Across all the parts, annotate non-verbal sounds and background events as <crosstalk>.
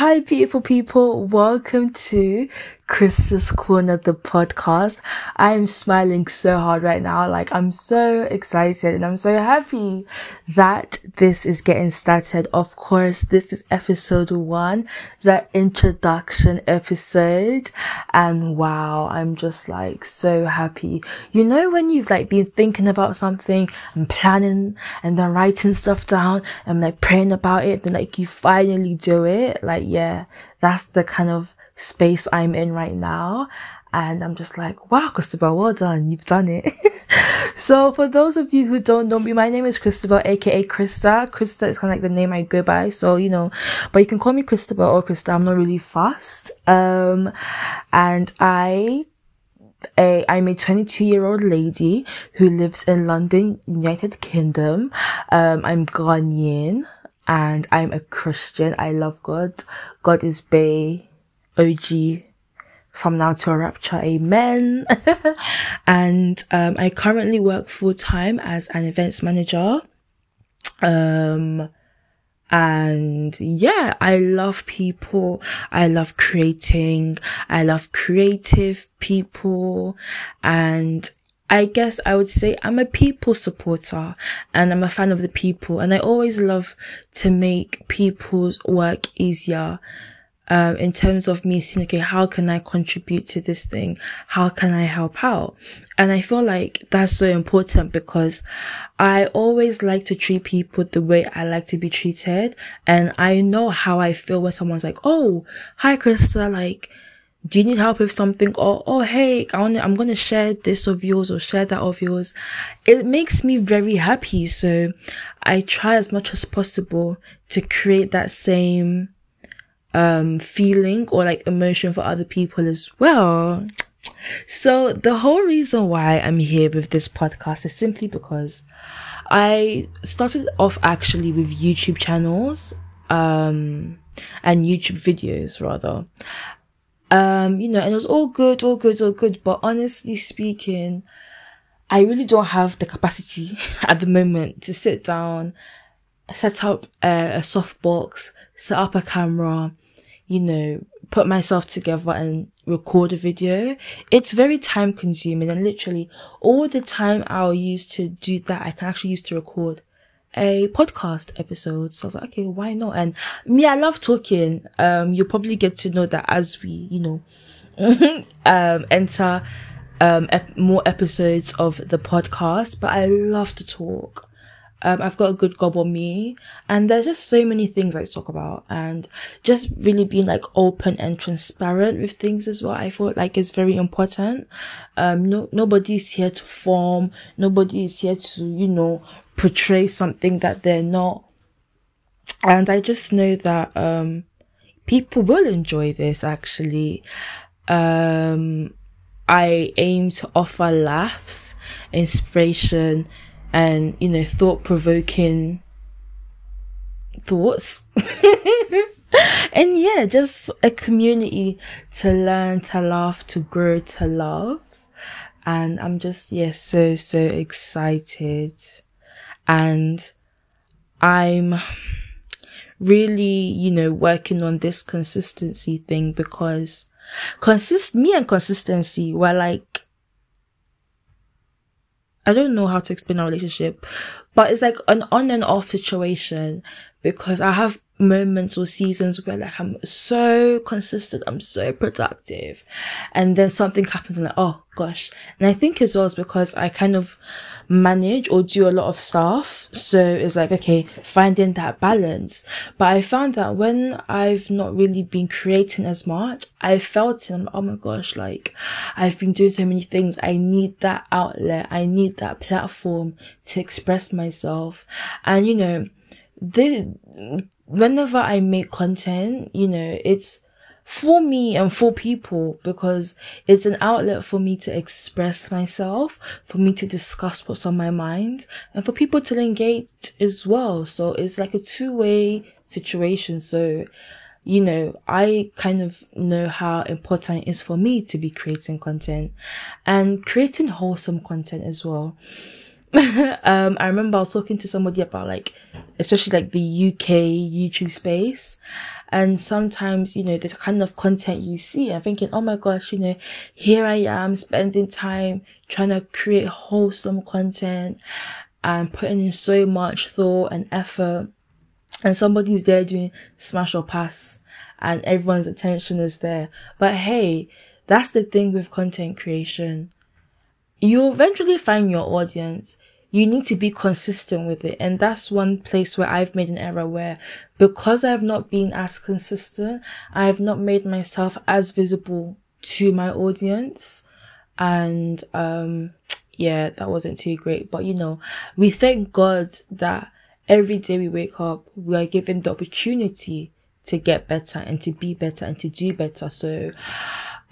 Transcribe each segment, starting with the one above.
Hi, beautiful people. Welcome to Krista's Corner, the podcast. I am smiling so hard right now. Like, I'm so excited and I'm so happy that this is getting started. Of course, this is episode one, the introduction episode. And wow, I'm just like so happy. You know, when you've like been thinking about something and planning and then writing stuff down and like praying about it, then like you finally do it. Like, yeah, that's the kind of space I'm in right now. And I'm just like, wow, Christabel, well done. You've done it. <laughs> so for those of you who don't know me, my name is Christabel, aka Krista. Krista is kind of like the name I go by. So, you know, but you can call me Christabel or Krista. I'm not really fast. Um, and I a I'm a 22 year old lady who lives in London, United Kingdom. Um, I'm Ghanaian and I'm a Christian. I love God. God is Bae. OG from now to a rapture. Amen. <laughs> and um, I currently work full time as an events manager. Um, and yeah, I love people. I love creating. I love creative people. And I guess I would say I'm a people supporter and I'm a fan of the people. And I always love to make people's work easier um, in terms of me seeing, okay, how can I contribute to this thing? How can I help out? And I feel like that's so important because I always like to treat people the way I like to be treated. And I know how I feel when someone's like, Oh, hi, Krista. Like, do you need help with something? Or, oh, hey, I want I'm going to share this of yours or share that of yours. It makes me very happy. So I try as much as possible to create that same um, feeling or like emotion for other people as well. So the whole reason why I'm here with this podcast is simply because I started off actually with YouTube channels, um, and YouTube videos rather. Um, you know, and it was all good, all good, all good. But honestly speaking, I really don't have the capacity <laughs> at the moment to sit down, set up a, a softbox, set up a camera, you know, put myself together and record a video. It's very time consuming and literally all the time I'll use to do that, I can actually use to record a podcast episode. So I was like, okay, why not? And me, I love talking. Um, you'll probably get to know that as we, you know, <laughs> um, enter, um, ep- more episodes of the podcast, but I love to talk. Um, I've got a good gob on me and there's just so many things I talk about and just really being like open and transparent with things as well. I thought like it's very important. Um, no, nobody's here to form. Nobody is here to, you know, portray something that they're not. And I just know that, um, people will enjoy this actually. Um, I aim to offer laughs, inspiration, and, you know, thought provoking thoughts. <laughs> and yeah, just a community to learn, to laugh, to grow, to love. And I'm just, yeah, so, so excited. And I'm really, you know, working on this consistency thing because consist, me and consistency were like I don't know how to explain our relationship, but it's like an on and off situation because I have moments or seasons where like I'm so consistent, I'm so productive, and then something happens and like, oh gosh. And I think as well is because I kind of manage or do a lot of stuff. So it's like, okay, finding that balance. But I found that when I've not really been creating as much, I felt it. oh my gosh, like I've been doing so many things. I need that outlet. I need that platform to express myself. And you know, the, whenever I make content, you know, it's, for me and for people because it's an outlet for me to express myself, for me to discuss what's on my mind, and for people to engage as well. So it's like a two way situation. So, you know, I kind of know how important it is for me to be creating content and creating wholesome content as well. <laughs> um, I remember I was talking to somebody about like, especially like the UK YouTube space And sometimes, you know, the kind of content you see, I'm thinking, oh my gosh, you know, here I am spending time trying to create wholesome content and putting in so much thought and effort. And somebody's there doing smash or pass and everyone's attention is there. But hey, that's the thing with content creation. You'll eventually find your audience you need to be consistent with it. And that's one place where I've made an error where because I've not been as consistent, I have not made myself as visible to my audience. And, um, yeah, that wasn't too great. But you know, we thank God that every day we wake up, we are given the opportunity to get better and to be better and to do better. So,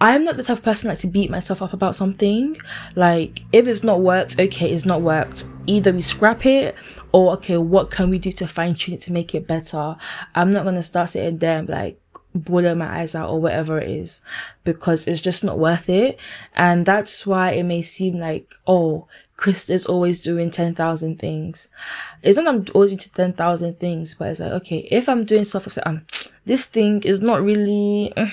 I'm not the type of person like to beat myself up about something. Like, if it's not worked, okay, it's not worked. Either we scrap it or, okay, what can we do to fine tune it to make it better? I'm not gonna start sitting there and like, bawling my eyes out or whatever it is because it's just not worth it. And that's why it may seem like, oh, Chris is always doing 10,000 things. It's not I'm always doing 10,000 things, but it's like, okay, if I'm doing stuff, like, um, this thing is not really, uh,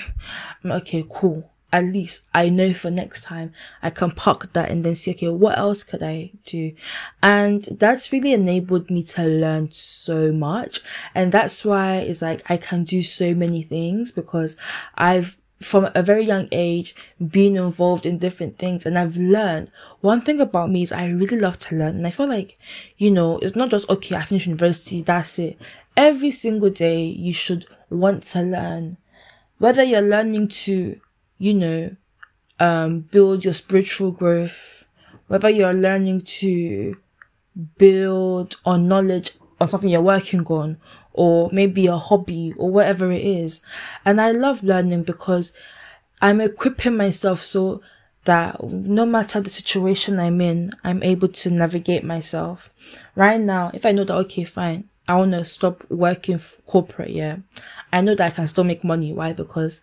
okay, cool at least I know for next time I can park that and then see, okay, what else could I do? And that's really enabled me to learn so much. And that's why it's like I can do so many things because I've from a very young age been involved in different things and I've learned one thing about me is I really love to learn and I feel like you know it's not just okay I finished university that's it every single day you should want to learn whether you're learning to you know, um, build your spiritual growth, whether you're learning to build on knowledge on something you're working on, or maybe a hobby or whatever it is. And I love learning because I'm equipping myself so that no matter the situation I'm in, I'm able to navigate myself. Right now, if I know that, okay, fine, I want to stop working corporate, yeah, I know that I can still make money. Why? Because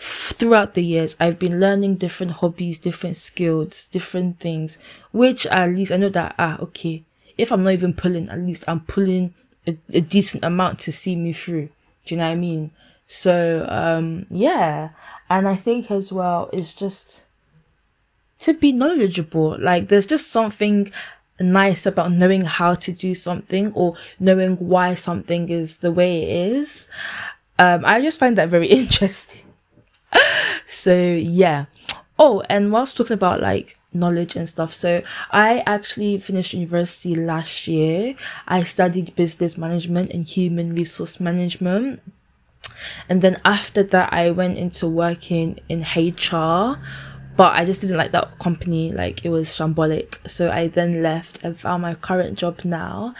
throughout the years, I've been learning different hobbies, different skills, different things, which at least I know that, ah, okay, if I'm not even pulling, at least I'm pulling a, a decent amount to see me through. Do you know what I mean? So, um, yeah. And I think as well, it's just to be knowledgeable. Like, there's just something nice about knowing how to do something or knowing why something is the way it is. Um, I just find that very <laughs> interesting <laughs> so yeah. Oh, and whilst talking about like knowledge and stuff, so I actually finished university last year. I studied business management and human resource management. And then after that, I went into working in HR but I just didn't like that company. Like it was shambolic. So I then left and found my current job now.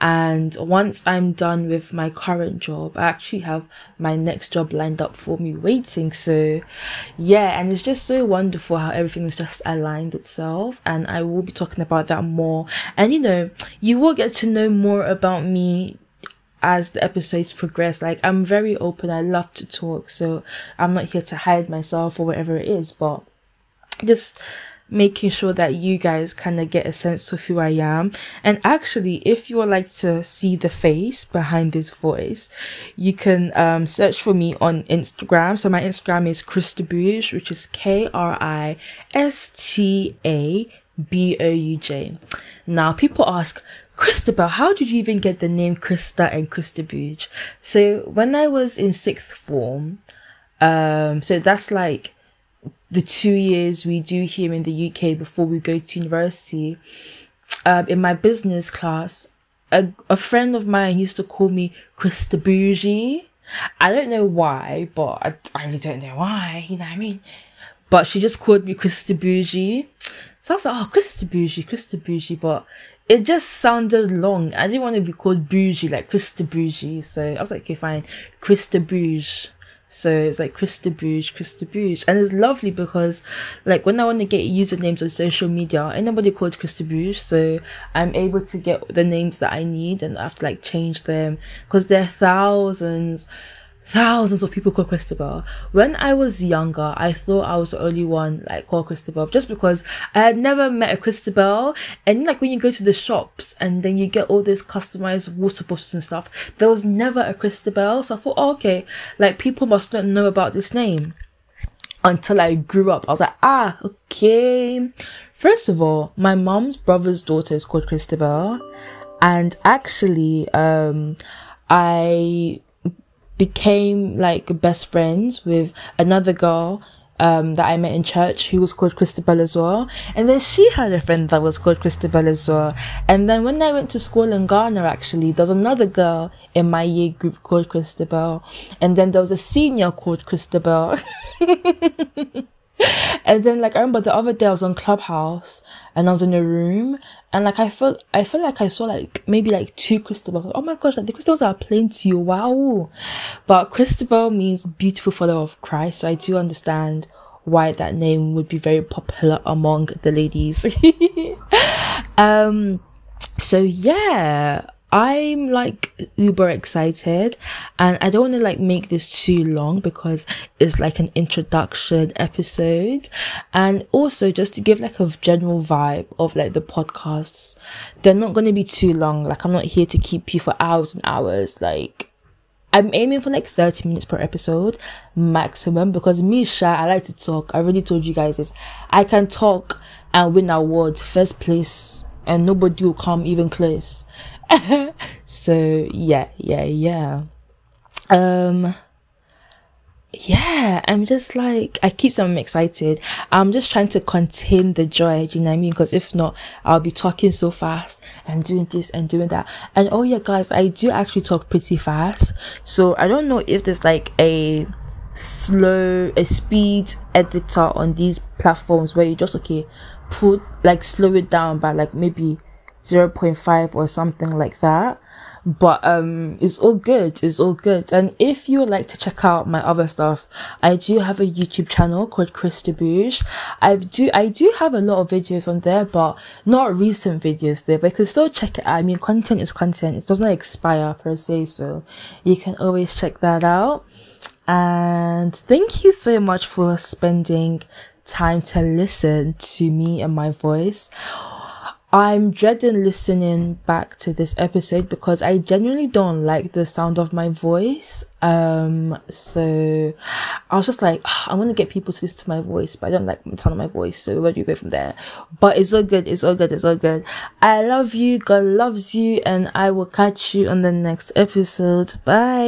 And once I'm done with my current job, I actually have my next job lined up for me waiting. So yeah, and it's just so wonderful how everything's just aligned itself. And I will be talking about that more. And you know, you will get to know more about me as the episodes progress. Like I'm very open. I love to talk. So I'm not here to hide myself or whatever it is, but just making sure that you guys kind of get a sense of who I am. And actually, if you would like to see the face behind this voice, you can um, search for me on Instagram. So my Instagram is Kristabouj, which is K R I S T A B O U J. Now, people ask, Christabel, how did you even get the name Krista and Kristabouj? So when I was in sixth form, um, so that's like the two years we do here in the UK before we go to university, um, in my business class, a, a friend of mine used to call me Krista Bougie. I don't know why, but I, I really don't know why, you know what I mean? But she just called me Krista Bougie. So I was like, oh, Krista Bougie, Krista Bougie, but it just sounded long. I didn't want to be called Bougie, like Krista Bougie. So I was like, okay, fine, Krista Bougie. So it's like Kristabouj, Krista Bouge. And it's lovely because like when I want to get usernames on social media, anybody called Kristabouj. So I'm able to get the names that I need and I have to like change them because there are thousands thousands of people called Christabel. When I was younger, I thought I was the only one like called Christabel just because I had never met a Christabel. And like when you go to the shops and then you get all this customized water bottles and stuff, there was never a Christabel. So I thought, oh, okay, like people must not know about this name. Until I grew up, I was like, ah, okay. First of all, my mom's brother's daughter is called Christabel. And actually, um, I became like best friends with another girl um, that I met in church who was called Christabel as well. And then she had a friend that was called Christabel as well. And then when I went to school in Ghana, actually, there was another girl in my year group called Christabel. And then there was a senior called Christabel. <laughs> <laughs> and then like I remember the other day I was on Clubhouse and I was in a room and like I felt I felt like I saw like maybe like two Christabels. Like, oh my gosh, like the Christabels are playing to you, wow. But Christabel means beautiful follower of Christ, so I do understand why that name would be very popular among the ladies. <laughs> um so yeah I'm like uber excited and I don't want to like make this too long because it's like an introduction episode and also just to give like a general vibe of like the podcasts. They're not going to be too long. Like I'm not here to keep you for hours and hours. Like I'm aiming for like 30 minutes per episode maximum because me, Sha, I like to talk. I already told you guys this. I can talk and win award first place and nobody will come even close. <laughs> so yeah, yeah, yeah. Um yeah, I'm just like I keep I'm excited. I'm just trying to contain the joy, do you know what I mean? Because if not, I'll be talking so fast and doing this and doing that. And oh yeah, guys, I do actually talk pretty fast. So I don't know if there's like a slow a speed editor on these platforms where you just okay put like slow it down by like maybe 0.5 or something like that. But um it's all good it's all good. And if you would like to check out my other stuff i do have a youtube channel called Kristabouj. i do i do have a lot of videos on there but not recent videos there but you can still check it out. I mean content is content. It doesn't expire per se so you can always check that out. And thank you so much for spending time to listen to me and my voice I'm dreading listening back to this episode because I genuinely don't like the sound of my voice. Um, so I was just like, oh, I want to get people to listen to my voice, but I don't like the sound of my voice. So where do you go from there? But it's all good. It's all good. It's all good. I love you. God loves you and I will catch you on the next episode. Bye.